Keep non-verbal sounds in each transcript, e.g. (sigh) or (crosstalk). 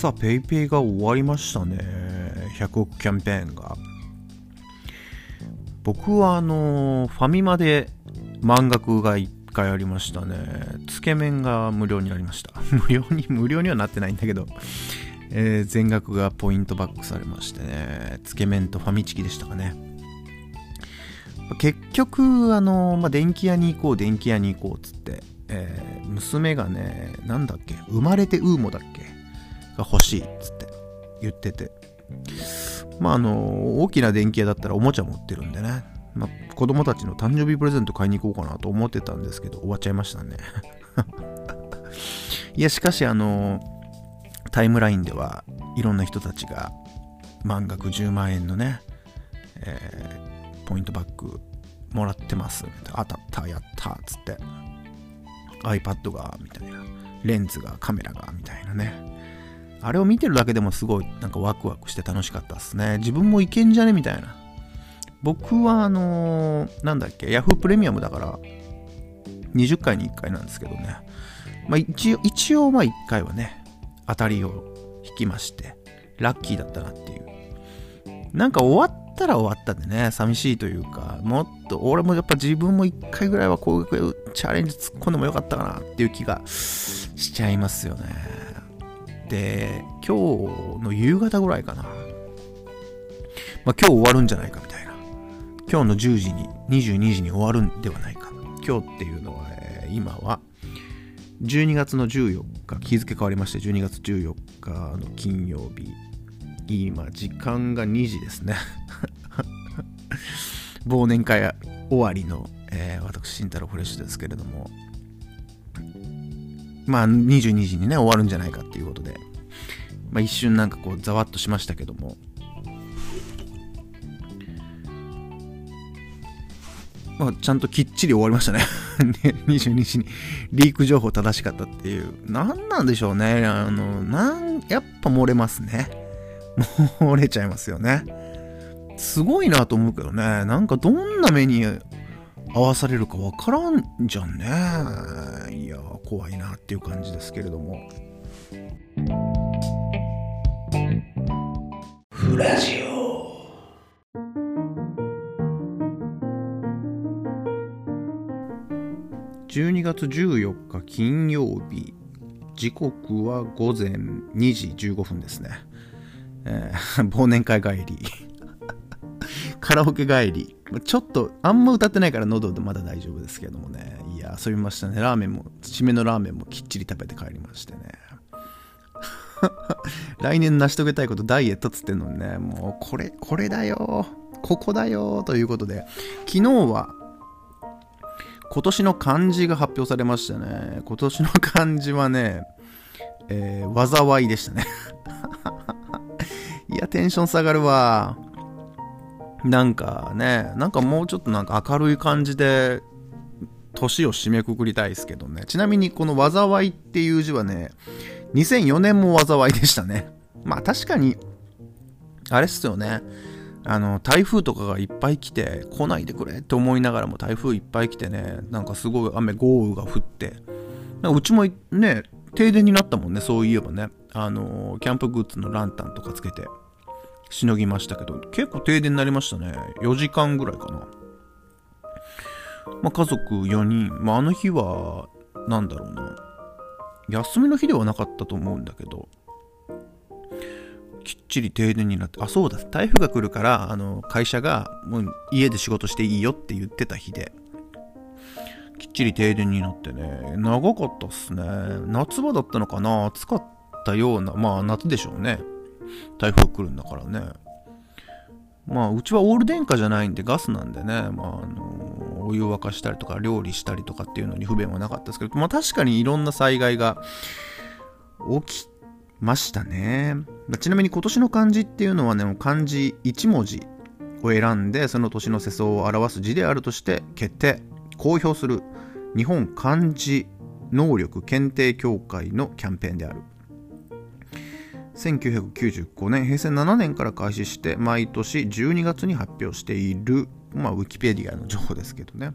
さあ、ペイペイが終わりましたね。100億キャンペーンが。僕はあのファミマで満額が1回ありましたね。つけ麺が無料になりました。(laughs) 無料に、無料にはなってないんだけど、えー、全額がポイントバックされましてね。つけ麺とファミチキでしたかね。結局、あのまあ、電気屋に行こう、電気屋に行こうっつって、えー、娘がね、なんだっけ、生まれてウーモだっけ？が欲しいっつって言ってて。まあ、あの、大きな電気屋だったらおもちゃ持ってるんでね、まあ、子供たちの誕生日プレゼント買いに行こうかなと思ってたんですけど、終わっちゃいましたね。(laughs) いや、しかし、あの、タイムラインではいろんな人たちが満額10万円のね、えー、ポイントバッグもらってます。当たった、やったっ、つって。iPad が、みたいな。レンズが、カメラが、みたいなね。あれを見てるだけでもすごいなんかワクワクして楽しかったっすね。自分もいけんじゃね？みたいな。僕はあのー、なんだっけ、Yahoo プレミアムだから、20回に1回なんですけどね。まあ一応、一応まあ1回はね、当たりを引きまして、ラッキーだったなっていう。なんか終わったら終わったんでね、寂しいというか、もっと、俺もやっぱ自分も1回ぐらいはこういうチャレンジ突っ込んでもよかったかなっていう気がしちゃいますよね。で、今日の夕方ぐらいかな。まあ、今日終わるんじゃないかみたいな。今日の10時に、22時に終わるんではないか。今日っていうのは、えー、今は、12月の14日、日付変わりまして、12月14日の金曜日。今、時間が2時ですね。(laughs) 忘年会終わりの、えー、私、慎太郎フレッシュですけれども、まあ、22時にね、終わるんじゃないかっていうことで、まあ、一瞬なんかこう、ざわっとしましたけども、まあ、ちゃんときっちり終わりましたね22時 (laughs) にリーク情報正しかったっていう。何なんでしょうね。あの、なん、やっぱ漏れますね。(laughs) 漏れちゃいますよね。すごいなと思うけどね。なんかどんな目に合わされるかわからんじゃんね。いや、怖いなっていう感じですけれども。フラジオ。12月14日金曜日時刻は午前2時15分ですね、えー、忘年会帰りカラオケ帰り。ちょっと、あんま歌ってないから喉でまだ大丈夫ですけどもね。いや、遊びましたね。ラーメンも、締めのラーメンもきっちり食べて帰りましてね。(laughs) 来年成し遂げたいことダイエットっつってんのね、もうこれ、これだよ。ここだよ。ということで、昨日は、今年の漢字が発表されましたね。今年の漢字はね、えー、災いでしたね。(laughs) いや、テンション下がるわ。なんかね、なんかもうちょっとなんか明るい感じで、年を締めくくりたいですけどね。ちなみにこの災いっていう字はね、2004年も災いでしたね。(laughs) まあ確かに、あれっすよね。あの、台風とかがいっぱい来て、来ないでくれって思いながらも台風いっぱい来てね、なんかすごい雨、豪雨が降って、うちもね、停電になったもんね、そういえばね。あの、キャンプグッズのランタンとかつけて。しのぎましたけど、結構停電になりましたね。4時間ぐらいかな。まあ、家族4人。まあ、あの日は、なんだろうな。休みの日ではなかったと思うんだけど、きっちり停電になって、あ、そうだ、台風が来るから、あの、会社が、もう家で仕事していいよって言ってた日で、きっちり停電になってね、長かったっすね。夏場だったのかな暑かったような、まあ夏でしょうね。台風来るんだからね。まあ、うちはオール電化じゃないんでガスなんでね、まあ、あの、お湯を沸かしたりとか料理したりとかっていうのに不便はなかったですけど、まあ確かにいろんな災害が起きましたね。まちなみに今年の漢字っていうのはね、漢字1文字を選んで、その年の世相を表す字であるとして決定、公表する日本漢字能力検定協会のキャンペーンである。1995年、平成7年から開始して、毎年12月に発表している、まあ、ウィキペディアの情報ですけどね。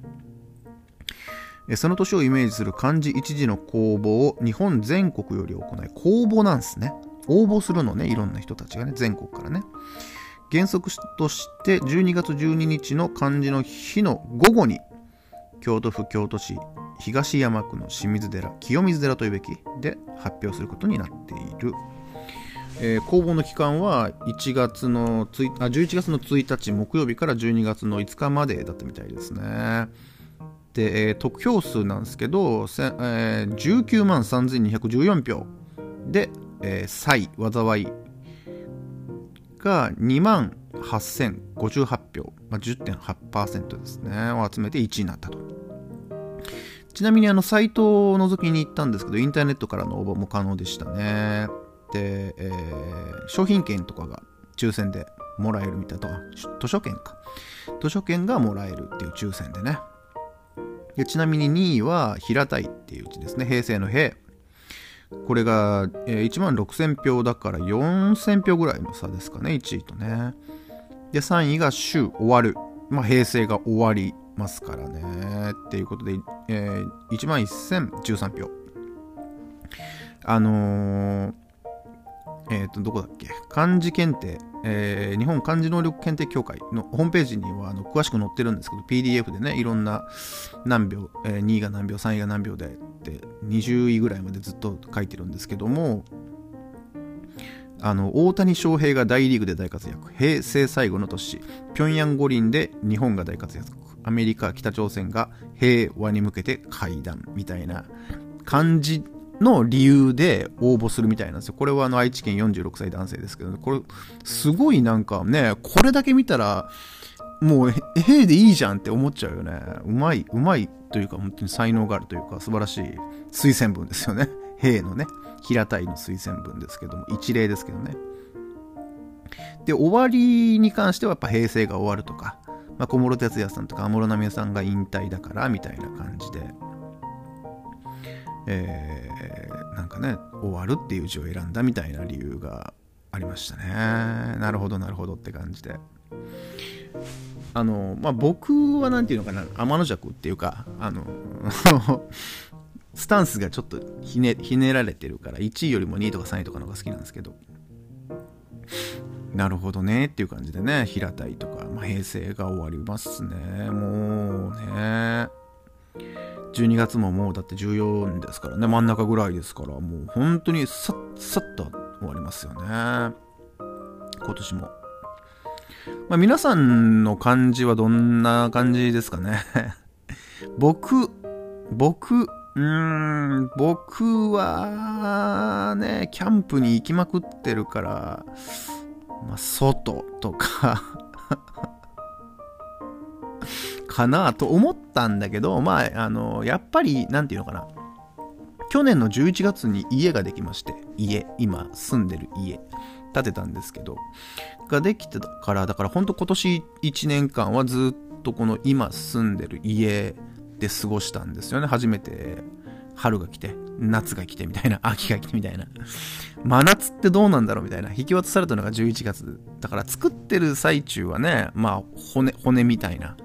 その年をイメージする漢字一字の公募を日本全国より行い、公募なんですね。応募するのね、いろんな人たちがね、全国からね。原則として12月12日の漢字の日の午後に京都府京都市東山区の清水寺清水寺というべきで発表することになっている、えー、公募の期間は1月のあ11月の1日木曜日から12月の5日までだったみたいですねで、えー、得票数なんですけど、えー、19万3214票で、えー、歳災いが2万8058票、まあ、10.8%ですね、を集めて1位になったと。ちなみにあの、サイトを覗きに行ったんですけど、インターネットからの応募も可能でしたね。で、えー、商品券とかが抽選でもらえるみたいな、図書券か。図書券がもらえるっていう抽選でね。でちなみに2位は平たいっていう字ですね。平成の平。これが、えー、1万6000票だから4000票ぐらいの差ですかね、1位とね。で、3位が週終わる。まあ、平成が終わりますからね。っていうことで、えー、1万1013票。あのー、えっ、ー、と、どこだっけ？漢字検定、えー、日本漢字能力検定協会のホームページにはあの詳しく載ってるんですけど、PDF でね、いろんな何秒、えー、2位が何秒、3位が何秒でって20位ぐらいまでずっと書いてるんですけども、あの大谷翔平が大リーグで大活躍。平成最後の年。平壌五輪で日本が大活躍。アメリカ北朝鮮が平和に向けて会談みたいな感じの理由で応募するみたいなんですよ。これはあの愛知県46歳男性ですけど、これすごいなんかね、これだけ見たらもう、へえでいいじゃんって思っちゃうよね。うまい、うまいというか、本当に才能があるというか、素晴らしい推薦文ですよね。(laughs) へのね、平たいの推薦文ですけども、一例ですけどね。で、終わりに関してはやっぱ平成が終わるとか、まあ、小室哲哉さんとか安室奈美恵さんが引退だからみたいな感じで、えー、なんかね、終わるっていう字を選んだみたいな理由がありましたね。なるほど、なるほどって感じで。あの、まあ、僕は何て言うのかな、天の弱っていうか、あのスタンスがちょっとひねひねられてるから、1位よりも2位とか3位とかの方が好きなんですけど、なるほどねっていう感じでね、平たいとか、まあ、平成が終わりますね。もうね。12月ももうだって14ですからね、真ん中ぐらいですから、もう本当にさっさっと終わりますよね。今年も。まあ、皆さんの感じはどんな感じですかね (laughs) 僕、僕、うーん、僕はね、キャンプに行きまくってるから、まあ、外とかかなと思ったんだけど、まあ、あの、やっぱり、なんていうのかな。去年の11月に家ができまして、家、今住んでる家。建てたんですけど、ができてたから、だから本当今年1年間はずっとこの今住んでる家で過ごしたんですよね。初めて春が来て、夏が来てみたいな、(laughs) 秋が来てみたいな。真夏ってどうなんだろうみたいな。引き渡されたのが11月。だから作ってる最中はね、まあ骨、骨みたいな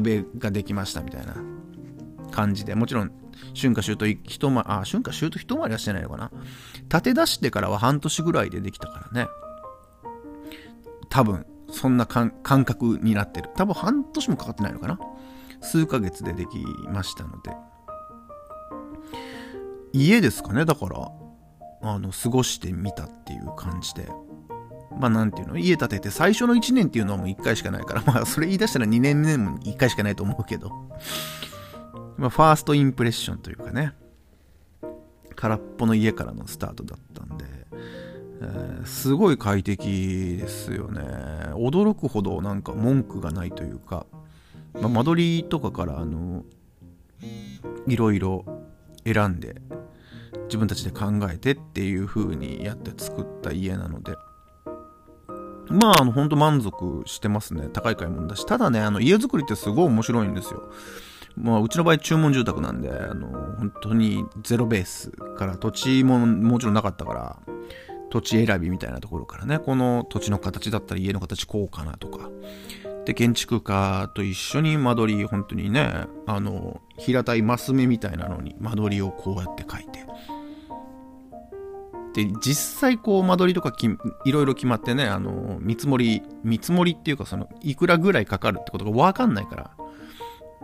壁ができましたみたいな感じで、もちろん春夏秋冬一回、あ、春夏秋冬一回りはしてないのかな。立て出してからは半年ぐらいでできたからね。多分、そんな感覚になってる。多分半年もかかってないのかな。数ヶ月でできましたので。家ですかね、だから、あの、過ごしてみたっていう感じで。まあなんていうの、家建てて最初の1年っていうのはもう1回しかないから、(laughs) まあそれ言い出したら2年目も1回しかないと思うけど。まあ、ファーストインプレッションというかね、空っぽの家からのスタートだったんで、えー、すごい快適ですよね。驚くほどなんか文句がないというか、まあ、間取りとかからあの、いろいろ選んで、自分たちで考えてっていう風にやって作った家なので、まあ、あの、ほんと満足してますね。高い買い物だし。ただね、あの、家作りってすごい面白いんですよ。まあ、うちの場合注文住宅なんで、あの、本当にゼロベースから土地ももちろんなかったから、土地選びみたいなところからね、この土地の形だったら家の形こうかなとか。で、建築家と一緒に間取り、本当にね、あの、平たいマス目みたいなのに間取りをこうやって書いて。で、実際こう間取りとかきいろいろ決まってね、あの、見積もり、見積もりっていうかその、いくらぐらいかかるってことがわかんないから。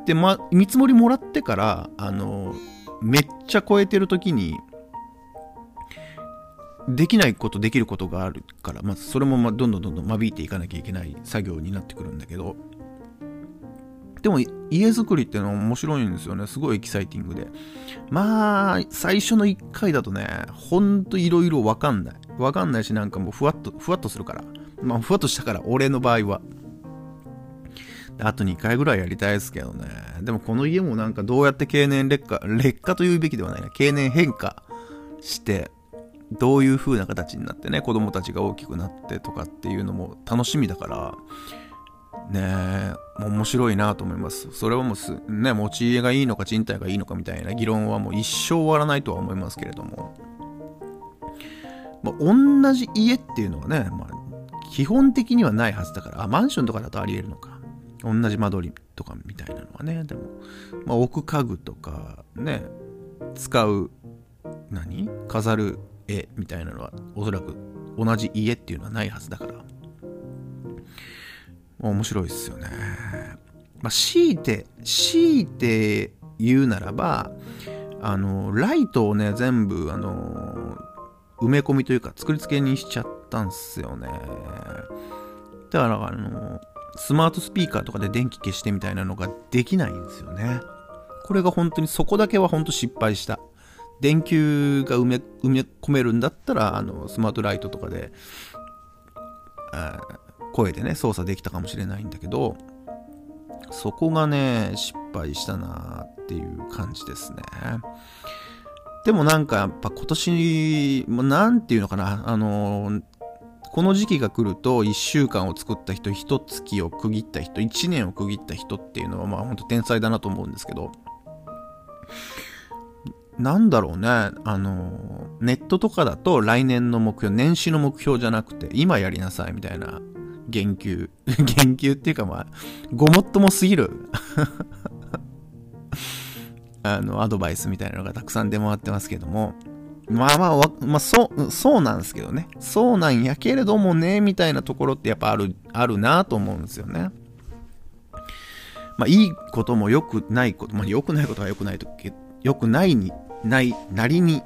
で、ま、見積もりもらってから、あの、めっちゃ超えてる時に、できないことできることがあるから、まずそれもまどんどんどんどん間引いていかなきゃいけない作業になってくるんだけど、でも家づくりっていうのは面白いんですよね。すごいエキサイティングで。まあ、最初の1回だとね、ほんといろいろわかんない。わかんないし、なんかもうふわっと、ふわっとするから。まあ、ふわっとしたから、俺の場合は。あと2回ぐらいやりたいですけどね。でもこの家もなんかどうやって経年劣化、劣化というべきではないな。経年変化して、どういう風な形になってね、子供たちが大きくなってとかっていうのも楽しみだから、ねえ、面白いなと思います。それはもうす、ね、持ち家がいいのか賃貸がいいのかみたいな議論はもう一生終わらないとは思いますけれども、まあ、同じ家っていうのはね、まあ、基本的にはないはずだから、あ、マンションとかだとあり得るのか。同じ間取りとかみたいなのはね、でも、まあ、置く家具とか、ね、使う、何？飾る絵みたいなのは、おそらく同じ家っていうのはないはずだから、面白いですよね。まあ、強いて、強いて言うならば、あの、ライトをね、全部、あの、埋め込みというか、作り付けにしちゃったんすよね。だから、あの、スマートスピーカーとかで電気消してみたいなのができないんですよね。これが本当に、そこだけは本当失敗した。電球が埋め埋め込めるんだったら、あの、スマートライトとかで、声でね、操作できたかもしれないんだけど、そこがね、失敗したなっていう感じですね。でもなんかやっぱ今年、なんていうのかな、あの、この時期が来ると1週間を作った人、1月を区切った人、1年を区切った人っていうのはまあ本当天才だなと思うんですけど、なんだろうね、あの、ネットとかだと来年の目標、年始の目標じゃなくて、今やりなさいみたいな言及。(laughs) 言及っていうかまあ、ごもっともすぎる (laughs) あの、アドバイスみたいなのがたくさん出回ってますけども、まあまあ、まあ、そう、そうなんですけどね。そうなんやけれどもね、みたいなところってやっぱある、あるなと思うんですよね。まあ、いいことも良くないこと、まあ、良くないことは良くないと、良くないに、ない、なりに、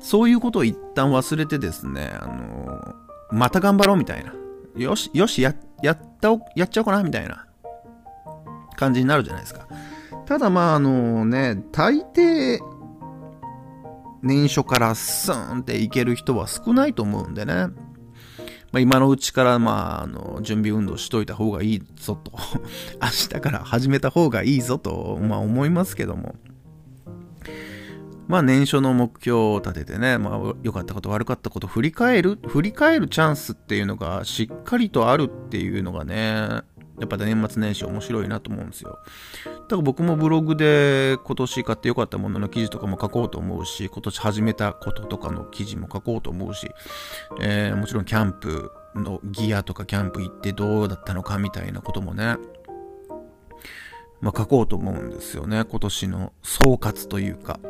そういうことを一旦忘れてですね、あのまた頑張ろうみたいな。よし、よし、や、やったお、やっちゃおうかな、みたいな感じになるじゃないですか。ただまあ、あのね、大抵、年初からスーンっていける人は少ないと思うんでね。まあ、今のうちから、まあ、あの、準備運動しといた方がいいぞと (laughs) 明日から始めた方がいいぞと、まあ思いますけども。まあ年初の目標を立ててね、まあ良かったこと悪かったこと振り返る、振り返るチャンスっていうのがしっかりとあるっていうのがね、やっぱ年末年始面白いなと思うんですよ。だから僕もブログで今年買って良かったものの記事とかも書こうと思うし、今年始めたこととかの記事も書こうと思うし、えー、もちろんキャンプのギアとかキャンプ行ってどうだったのかみたいなこともね、まあ書こうと思うんですよね。今年の総括というか。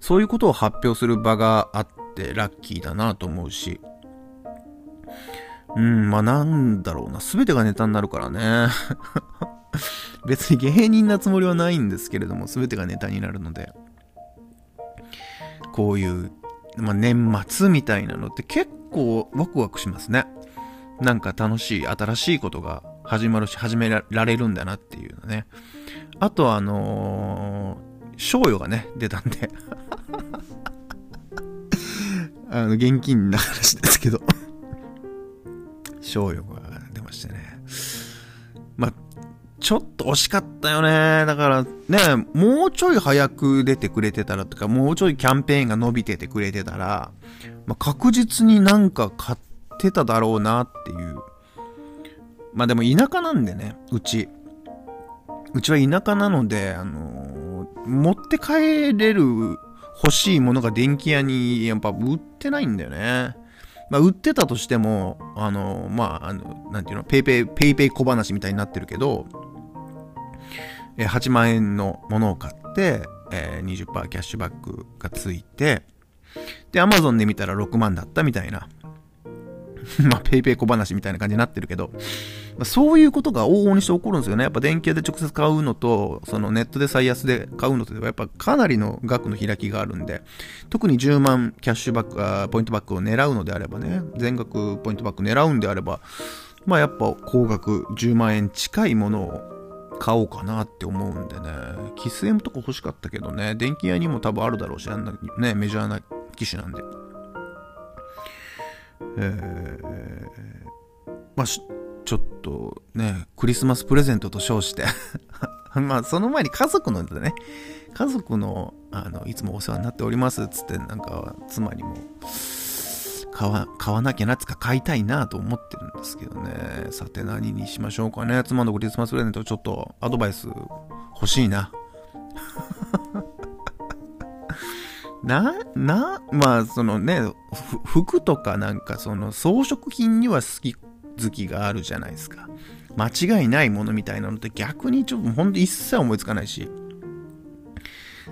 そういうことを発表する場があってラッキーだなと思うし、うん、まあなんだろうな、すべてがネタになるからね。(laughs) 別に芸人なつもりはないんですけれども、すべてがネタになるので、こういう、まあ、年末みたいなのって結構ワクワクしますね。なんか楽しい、新しいことが始まるし、始められるんだなっていうのね。あとあのー、賞与がね、出たんで (laughs) あの、現金な話ですけど賞与が出ましてね。まあ、ちょっと惜しかったよね。だからね、もうちょい早く出てくれてたらとか、もうちょいキャンペーンが伸びててくれてたら、まあ、確実になんか買ってただろうなっていう。まあでも田舎なんでね、うち。うちは田舎なので、あの、持って帰れる欲しいものが電気屋にやっぱ売ってないんだよね。まあ、売ってたとしても、あの、まあ、あの、なんていうの、ペイペイ、ペイペイ小話みたいになってるけど、え8万円のものを買って、え、20%キャッシュバックがついて、で、Amazon で見たら6万だったみたいな。(laughs) まあ、ペイペイ小話みたいな感じになってるけど、まあ、そういうことが往々にして起こるんですよね。やっぱ電気屋で直接買うのと、そのネットで最安で買うのとでは、やっぱかなりの額の開きがあるんで、特に10万キャッシュバック、あポイントバックを狙うのであればね、全額ポイントバック狙うんであれば、まあやっぱ高額10万円近いものを買おうかなって思うんでね、キス M とか欲しかったけどね、電気屋にも多分あるだろうし、あんなね、メジャーな機種なんで。えー、まあ、ちょっとね、クリスマスプレゼントと称して (laughs) まあ、その前に家族のでね、家族の、あの、いつもお世話になっておりますつって、なんか、妻にも、買わ、買わなきゃなつか買いたいなと思ってるんですけどね。さて何にしましょうかね。妻のクリスマスプレゼントちょっとアドバイス欲しいな。な、な、まあ、そのね、服とかなんかその装飾品には好き好きがあるじゃないですか。間違いないものみたいなのって逆にちょっとほんと一切思いつかないし、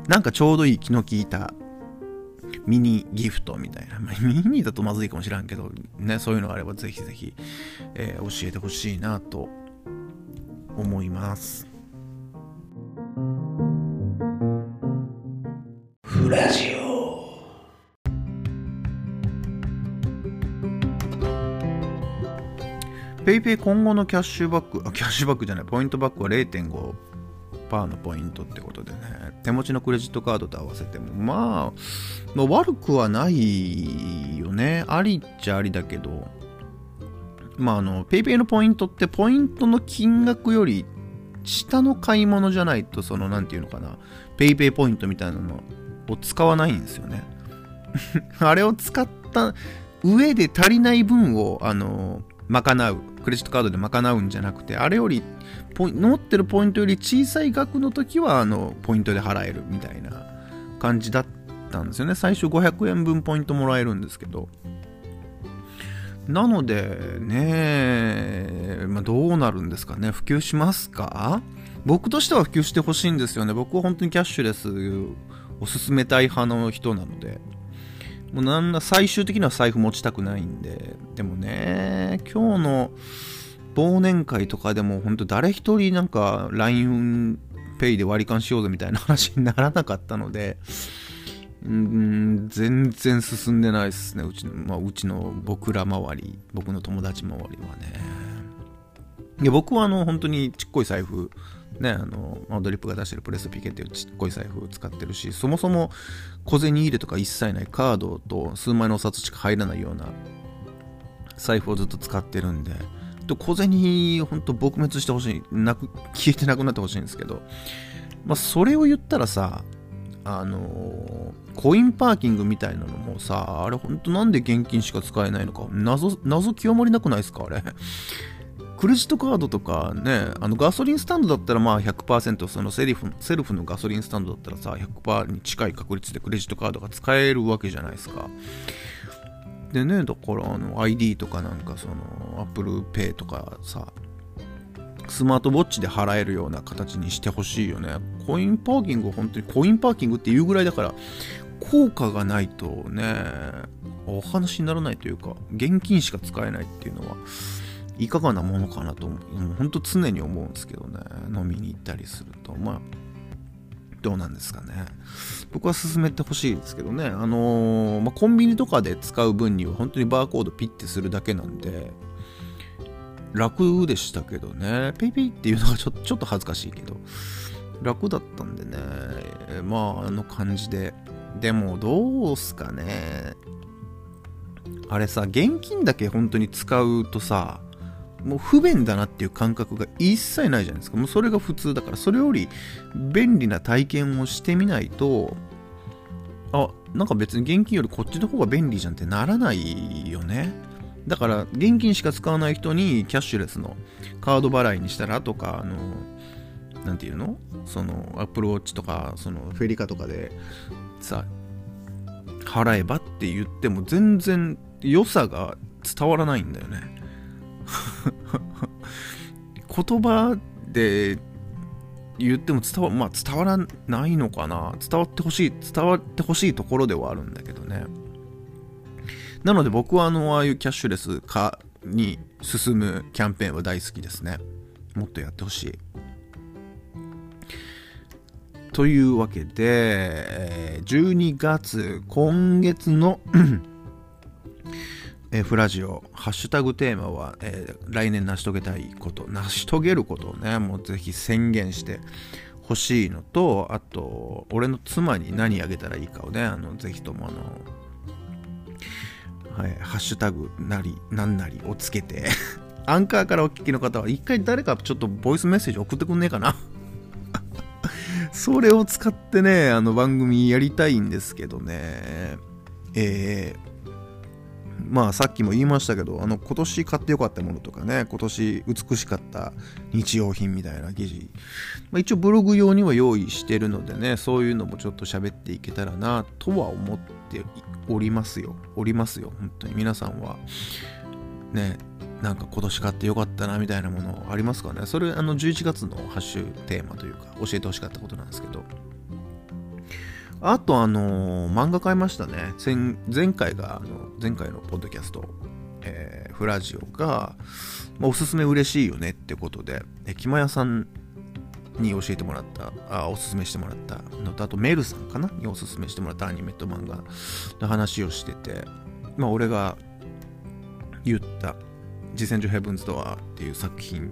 なんかちょうどいい気の利いたミニギフトみたいな。まあ、ミニだとまずいかもしらんけど、ね、そういうのがあればぜひぜひ、えー、教えてほしいなと思います。フラジオペイペイ今後のキャッシュバック、あ、キャッシュバックじゃない、ポイントバックは0.5%のポイントってことでね、手持ちのクレジットカードと合わせても、まあ、まあ、悪くはないよね。ありっちゃありだけど、まあ、あの、ペイペイのポイントってポイントの金額より下の買い物じゃないと、その、なんていうのかな、ペイペイポイントみたいなのを使わないんですよね。(laughs) あれを使った上で足りない分を、あの、賄う。クレジットカードで賄うんじゃなくて、あれより、持ってるポイントより小さい額の時は、あの、ポイントで払えるみたいな感じだったんですよね。最初500円分ポイントもらえるんですけど。なので、ね、まあ、どうなるんですかね。普及しますか？僕としては普及してほしいんですよね。僕は本当にキャッシュレスを進めたい派の人なので。もうなんだ、最終的には財布持ちたくないんで。でもね、今日の忘年会とかでも本当誰一人なんか LINE ペイで割り勘しようぜみたいな話にならなかったので、うん、全然進んでないですね。うちの、まあ、うちの僕ら周り、僕の友達周りはね。いや、僕はあの、本当にちっこい財布、ね、あの、ドリップが出してるプレスピケっていうちっこい財布を使ってるし、そもそも小銭入れとか一切ないカードと数枚のお札しか入らないような財布をずっと使ってるんで、小銭、ほんと撲滅してほしい。なく、消えてなくなってほしいんですけど、まあ、それを言ったらさ、あのー、コインパーキングみたいなのもさ、あれほんとなんで現金しか使えないのか、謎、謎極まりなくないですかあれ。クレジットカードとかね、あのガソリンスタンドだったらまあ100%そのセルフセルフのガソリンスタンドだったらさ100%に近い確率でクレジットカードが使えるわけじゃないですか。でね、だからあの ID とかなんかその Apple Pay とかさ、スマートウォッチで払えるような形にしてほしいよね。コインパーキング本当にコインパーキングっていうぐらいだから効果がないとね、お話にならないというか、現金しか使えないっていうのは、いかがなものかなと思う。本当常に思うんですけどね。飲みに行ったりすると。まあ、どうなんですかね。僕は進めてほしいですけどね。あのー、まあ、コンビニとかで使う分には本当にバーコードピッてするだけなんで、楽でしたけどね。ペイペイっていうのがちょちょっと恥ずかしいけど、楽だったんでね。まあ、あの感じで。でも、どうすかね。あれさ、現金だけ本当に使うとさ、もう不便だなっていう感覚が一切ないじゃないですか。もうそれが普通だから、それより便利な体験をしてみないと、あ、なんか別に現金よりこっちの方が便利じゃんってならないよね。だから、現金しか使わない人にキャッシュレスのカード払いにしたらとか、あの、なんていうの？その、Apple Watch とか、その、フェリカとかでさ、払えばって言っても全然良さが伝わらないんだよね。(laughs) 言葉で言っても伝わ,、まあ、伝わらないのかな伝わってほしい伝わってほしいところではあるんだけどねなので僕はあの、ああいうキャッシュレス化に進むキャンペーンは大好きですね。もっとやってほしい。というわけで、12月、今月のえフラジオ、ハッシュタグテーマは、えー、来年成し遂げたいこと、成し遂げることをね、もうぜひ宣言してほしいのと、あと、俺の妻に何あげたらいいかをね、あのぜひともあの、はい、ハッシュタグなり、なんなりをつけて (laughs) アンカーからお聞きの方は、一回誰かちょっとボイスメッセージ送ってくんねえかな？(laughs) それを使ってね、あの番組やりたいんですけどね、えー、まあさっきも言いましたけど、あの今年買ってよかったものとかね、今年美しかった日用品みたいな記事、まあ、一応ブログ用には用意してるのでね、そういうのもちょっと喋っていけたらなとは思っておりますよ。おりますよ。本当に皆さんは、ね、なんか今年買ってよかったなみたいなものありますかね？それあの11月のハッシュテーマというか教えてほしかったことなんですけどあとあのー、漫画買いましたね。前回があの前回のポッドキャスト、えー、フラジオが、まあ、おすすめ嬉しいよねってことでえきまやさんに教えてもらったあおすすめしてもらったのとあとメルさんかなにおすすめしてもらったアニメと漫画の話をしててまあ俺が言った実践上ヘブンズドアっていう作品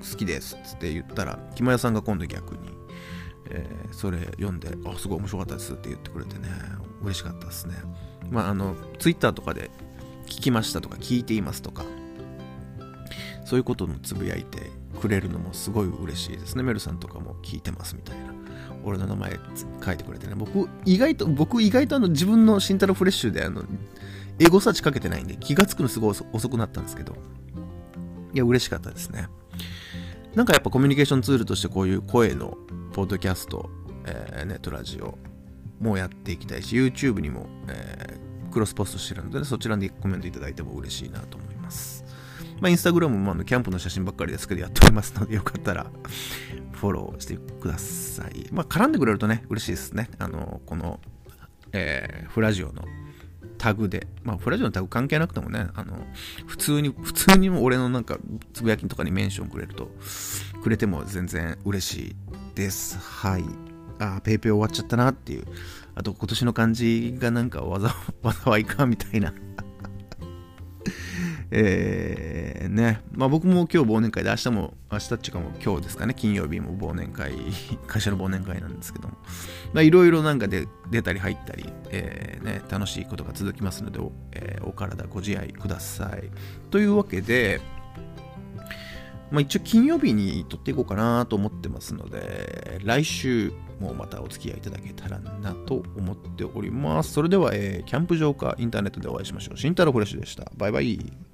好きですっつって言ったら木村さんが今度逆に、えー、それ読んであすごい面白かったですって言ってくれてね嬉しかったですね。まああのツイッターとかで聞きましたとか聞いていますとかそういうことのつぶやいてくれるのもすごい嬉しいですね。メルさんとかも聞いてますみたいな。俺の名前書いてくれてね。僕意外と僕意外とあの自分の慎太郎フレッシュであのエゴサーチかけてないんで気がつくのすごい遅くなったんですけど、いや、嬉しかったですね。なんかやっぱコミュニケーションツールとしてこういう声のポッドキャスト、えー、ネットラジオもやっていきたいし、YouTube にも、えー、クロスポストしてるので、ね、そちらにコメントいただいても嬉しいなと思います。まあ、インスタグラムもあのキャンプの写真ばっかりですけどやっておりますので、よかったらフォローしてください。まあ、絡んでくれるとね、嬉しいですね。あの、この、えー、フラジオのタグで、まあ、フラジオのタグ関係なくてもね、あの、普通に、普通にも俺のなんか、つぶやきとかにメンションくれると、くれても全然嬉しいです。はい。あ、ペイペイ終わっちゃったなっていう。あと、今年の漢字がなんか災 (laughs) いかみたいな (laughs) えー、ね、まあ僕も今日忘年会で、明日も、明日っていうかも今日ですかね、金曜日も忘年会、会社の忘年会なんですけども、まあいろいろなんかで出たり入ったり、えー、ね、楽しいことが続きますので、えー、お体ご自愛ください。というわけで、まあ一応金曜日に撮っていこうかなと思ってますので、来週もまたお付き合いいただけたらなと思っております。それでは、えー、キャンプ場かインターネットでお会いしましょう。慎太郎フレッシュでした。バイバイ。